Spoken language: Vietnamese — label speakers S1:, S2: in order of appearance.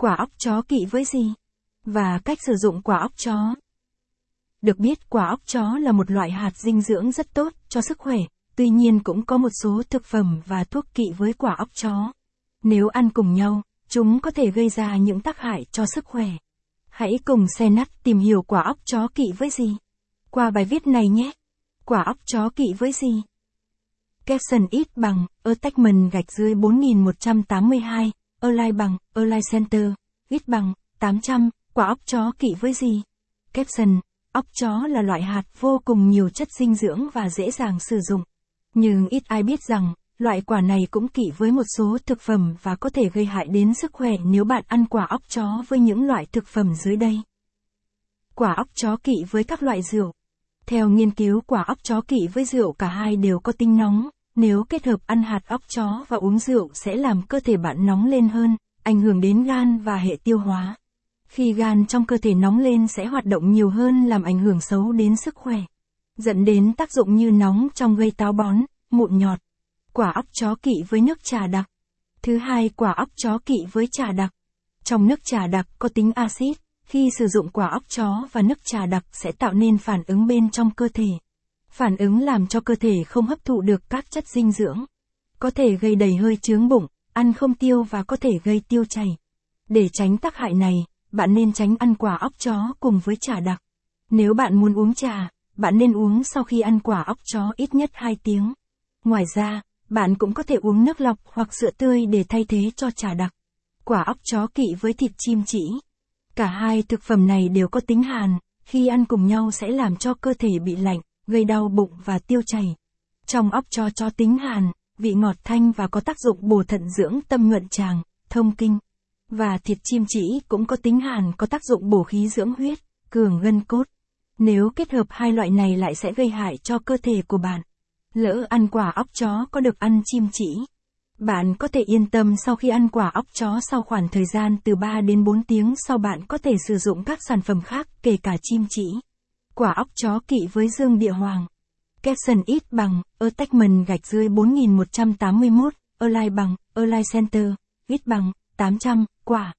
S1: Quả óc chó kỵ với gì? Và cách sử dụng quả óc chó. Được biết quả óc chó là một loại hạt dinh dưỡng rất tốt cho sức khỏe, tuy nhiên cũng có một số thực phẩm và thuốc kỵ với quả óc chó. Nếu ăn cùng nhau, chúng có thể gây ra những tác hại cho sức khỏe. Hãy cùng xe nắt tìm hiểu quả óc chó kỵ với gì. Qua bài viết này nhé. Quả óc chó kỵ với gì? Capson ít bằng, attachment gạch dưới 4182, align bằng, align center, ít bằng, 800, quả óc chó kỵ với gì? Capson, óc chó là loại hạt vô cùng nhiều chất dinh dưỡng và dễ dàng sử dụng. Nhưng ít ai biết rằng, loại quả này cũng kỵ với một số thực phẩm và có thể gây hại đến sức khỏe nếu bạn ăn quả óc chó với những loại thực phẩm dưới đây. Quả óc chó kỵ với các loại rượu. Theo nghiên cứu quả óc chó kỵ với rượu cả hai đều có tính nóng, nếu kết hợp ăn hạt óc chó và uống rượu sẽ làm cơ thể bạn nóng lên hơn, ảnh hưởng đến gan và hệ tiêu hóa. Khi gan trong cơ thể nóng lên sẽ hoạt động nhiều hơn làm ảnh hưởng xấu đến sức khỏe, dẫn đến tác dụng như nóng trong gây táo bón, mụn nhọt. Quả óc chó kỵ với nước trà đặc. Thứ hai, quả óc chó kỵ với trà đặc. Trong nước trà đặc có tính axit, khi sử dụng quả óc chó và nước trà đặc sẽ tạo nên phản ứng bên trong cơ thể. Phản ứng làm cho cơ thể không hấp thụ được các chất dinh dưỡng. Có thể gây đầy hơi chướng bụng, ăn không tiêu và có thể gây tiêu chảy. Để tránh tác hại này, bạn nên tránh ăn quả óc chó cùng với trà đặc. Nếu bạn muốn uống trà, bạn nên uống sau khi ăn quả óc chó ít nhất 2 tiếng. Ngoài ra, bạn cũng có thể uống nước lọc hoặc sữa tươi để thay thế cho trà đặc. Quả óc chó kỵ với thịt chim chỉ. Cả hai thực phẩm này đều có tính hàn, khi ăn cùng nhau sẽ làm cho cơ thể bị lạnh, gây đau bụng và tiêu chảy. Trong óc cho cho tính hàn, vị ngọt thanh và có tác dụng bổ thận dưỡng tâm nhuận tràng, thông kinh. Và thịt chim chỉ cũng có tính hàn có tác dụng bổ khí dưỡng huyết, cường gân cốt. Nếu kết hợp hai loại này lại sẽ gây hại cho cơ thể của bạn. Lỡ ăn quả óc chó có được ăn chim chỉ. Bạn có thể yên tâm sau khi ăn quả óc chó sau khoảng thời gian từ 3 đến 4 tiếng sau bạn có thể sử dụng các sản phẩm khác kể cả chim chỉ. Quả óc chó kỵ với dương địa hoàng. Capson ít bằng, attachment gạch dưới 4181, align bằng, align center, ít bằng, 800, quả.